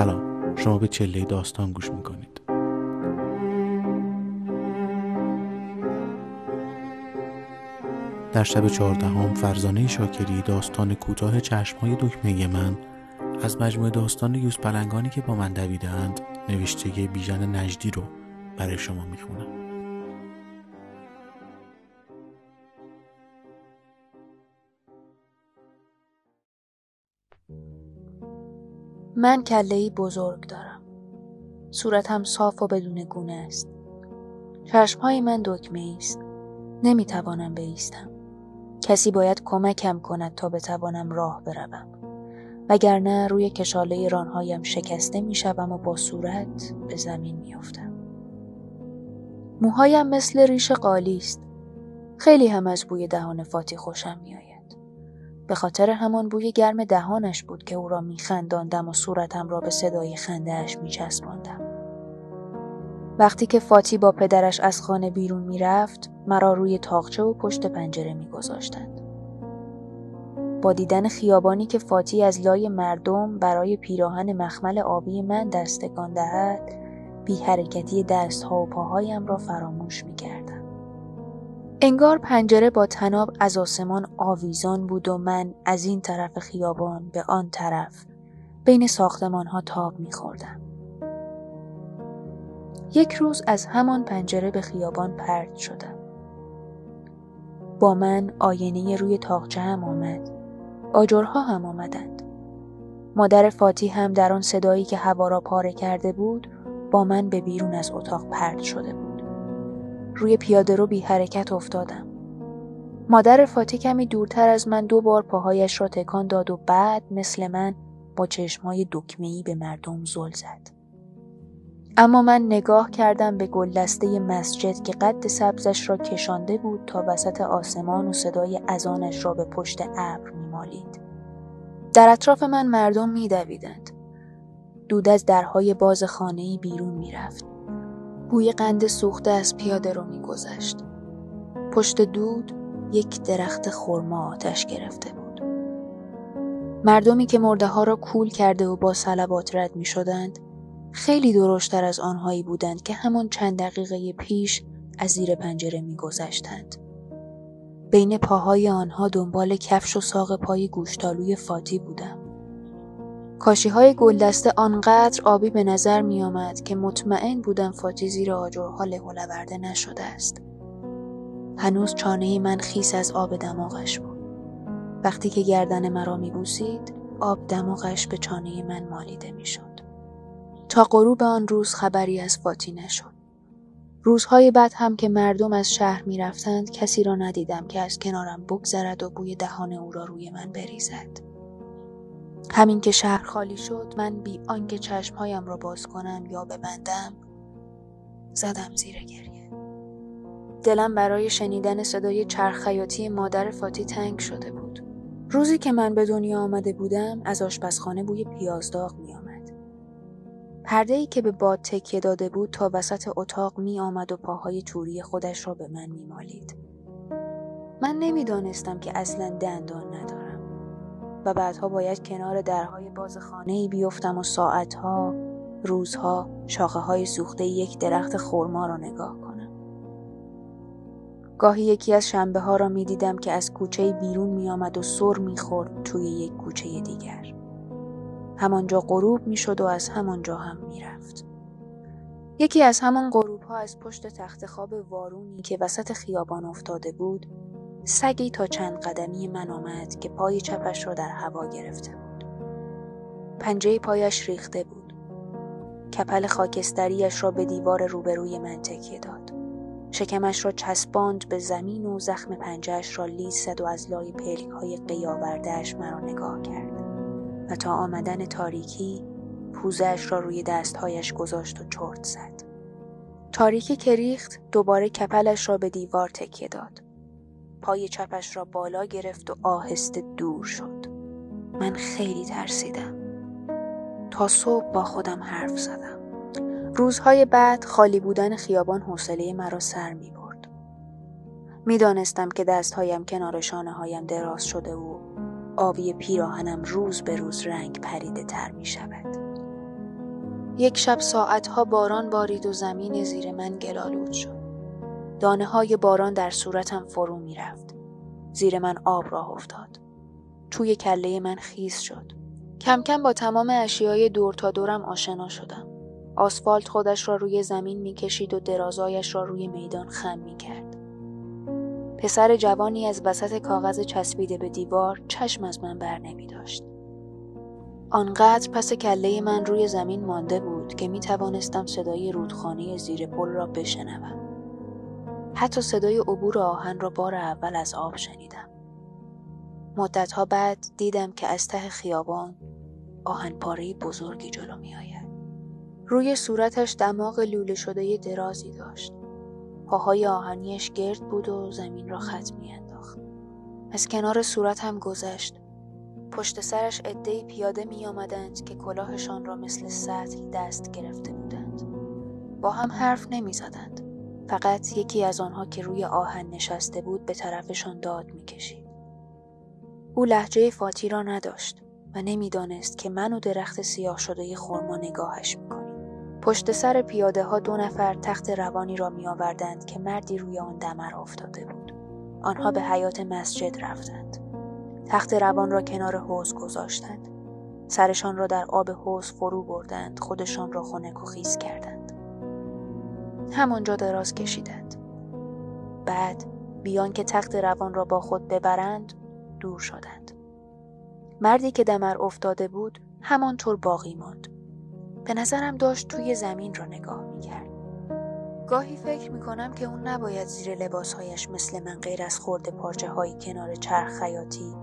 سلام. شما به چله داستان گوش می‌کنید. در شب چهاردهم فرزانه شاکری داستان کوتاه چشمهای دکمه من از مجموعه داستان یوز پلنگانی که با من دویدند نوشته بیژن نجدی رو برای شما می‌خونم. من کله بزرگ دارم. صورتم صاف و بدون گونه است. چشمهای من دکمه است. نمی‌توانم بایستم. کسی باید کمکم کند تا بتوانم راه بروم. وگرنه روی کشاله رانهایم شکسته می‌شوم و با صورت به زمین میافتم. موهایم مثل ریش قالی است. خیلی هم از بوی دهان فاتی خوشم میآید. به خاطر همان بوی گرم دهانش بود که او را میخنداندم و صورتم را به صدای خندهاش میچسباندم. وقتی که فاتی با پدرش از خانه بیرون می‌رفت مرا روی تاقچه و پشت پنجره میگذاشتند. با دیدن خیابانی که فاتی از لای مردم برای پیراهن مخمل آبی من دستگان دهد بی حرکتی دست ها و پاهایم را فراموش می انگار پنجره با تناب از آسمان آویزان بود و من از این طرف خیابان به آن طرف بین ساختمان ها تاب میخوردم. یک روز از همان پنجره به خیابان پرد شدم. با من آینه روی تاقچه هم آمد. آجرها هم آمدند. مادر فاتی هم در آن صدایی که هوا را پاره کرده بود با من به بیرون از اتاق پرد شده بود. روی پیاده رو بی حرکت افتادم. مادر فاتی کمی دورتر از من دو بار پاهایش را تکان داد و بعد مثل من با چشمای دکمه‌ای به مردم زل زد. اما من نگاه کردم به گلدسته مسجد که قد سبزش را کشانده بود تا وسط آسمان و صدای ازانش را به پشت ابر میمالید. در اطراف من مردم میدویدند. دود از درهای باز خانه‌ای بیرون می‌رفت. بوی قند سوخته از پیاده رو میگذشت. پشت دود یک درخت خرما آتش گرفته بود. مردمی که مرده ها را کول کرده و با سلبات رد می شدند خیلی درشتر از آنهایی بودند که همان چند دقیقه پیش از زیر پنجره می گذشتند. بین پاهای آنها دنبال کفش و ساق پای گوشتالوی فاتی بودم. کاشی های گلدسته آنقدر آبی به نظر می آمد که مطمئن بودم فاتی زیر آجرها له نشده است. هنوز چانه من خیس از آب دماغش بود. وقتی که گردن مرا می بوسید، آب دماغش به چانه من مالیده می شد. تا غروب آن روز خبری از فاتی نشد. روزهای بعد هم که مردم از شهر می رفتند کسی را ندیدم که از کنارم بگذرد و بوی دهان او را روی من بریزد. همین که شهر خالی شد من بی آنکه چشمهایم را باز کنم یا ببندم زدم زیر گریه دلم برای شنیدن صدای چرخیاتی مادر فاتی تنگ شده بود روزی که من به دنیا آمده بودم از آشپزخانه بوی پیازداغ می آمد. پرده ای که به باد تکیه داده بود تا وسط اتاق می آمد و پاهای توری خودش را به من می مالید. من نمی‌دانستم که اصلا دندان ندارم. و بعدها باید کنار درهای باز خانه ای بیفتم و ساعتها، روزها شاخه های سوخته یک درخت خورما را نگاه کنم. گاهی یکی از شنبه ها را می دیدم که از کوچه بیرون می آمد و سر می خورد توی یک کوچه دیگر. همانجا غروب می شد و از همانجا هم می رفت. یکی از همان غروب ها از پشت تخت خواب وارونی که وسط خیابان افتاده بود سگی تا چند قدمی من آمد که پای چپش را در هوا گرفته بود. پنجه پایش ریخته بود. کپل خاکستریش را به دیوار روبروی من تکیه داد. شکمش را چسباند به زمین و زخم پنجهش را لیز زد و از لای پلک های قیاوردهش مرا نگاه کرد و تا آمدن تاریکی پوزش را روی دستهایش گذاشت و چرت زد. تاریکی که ریخت دوباره کپلش را به دیوار تکیه داد. پای چپش را بالا گرفت و آهسته دور شد. من خیلی ترسیدم. تا صبح با خودم حرف زدم. روزهای بعد خالی بودن خیابان حوصله مرا سر می برد. می دانستم که دستهایم کنار شانه هایم دراز شده و آبی پیراهنم روز به روز رنگ پریده تر می شود. یک شب ساعتها باران بارید و زمین زیر من گلالود شد. دانه های باران در صورتم فرو می رفت. زیر من آب راه افتاد. توی کله من خیز شد. کم کم با تمام اشیای دور تا دورم آشنا شدم. آسفالت خودش را روی زمین می کشید و درازایش را روی میدان خم می کرد. پسر جوانی از وسط کاغذ چسبیده به دیوار چشم از من بر نمی داشت. آنقدر پس کله من روی زمین مانده بود که می توانستم صدای رودخانه زیر پل را بشنوم. حتی صدای عبور آهن را بار اول از آب شنیدم. مدتها بعد دیدم که از ته خیابان آهن پاره بزرگی جلو می آید. روی صورتش دماغ لوله شده درازی داشت. پاهای آهنیش گرد بود و زمین را خط می انداخت. از کنار صورتم گذشت. پشت سرش عدهای پیاده می آمدند که کلاهشان را مثل سطل دست گرفته بودند. با هم حرف نمی زدند. فقط یکی از آنها که روی آهن نشسته بود به طرفشان داد می کشید. او لحجه فاتی را نداشت و نمی‌دانست که من و درخت سیاه شده خورما نگاهش می‌کنیم. پشت سر پیاده ها دو نفر تخت روانی را می آوردند که مردی روی آن دمر افتاده بود. آنها به حیات مسجد رفتند. تخت روان را کنار حوز گذاشتند. سرشان را در آب حوز فرو بردند خودشان را خنک و خیز کردند. همانجا دراز کشیدند. بعد بیان که تخت روان را با خود ببرند دور شدند. مردی که دمر افتاده بود همانطور باقی ماند. به نظرم داشت توی زمین را نگاه می‌کرد. گاهی فکر می‌کنم که اون نباید زیر لباسهایش مثل من غیر از خورده پارچه های کنار چرخ خیاطی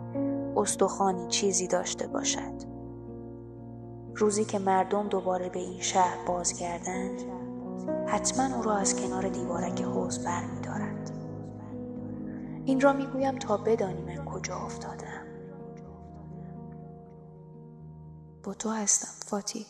استخوانی چیزی داشته باشد. روزی که مردم دوباره به این شهر بازگردند حتما او را از کنار دیوارک حوز برمیدارند. این را می‌گویم تا بدانی من کجا افتادم با تو هستم فاتی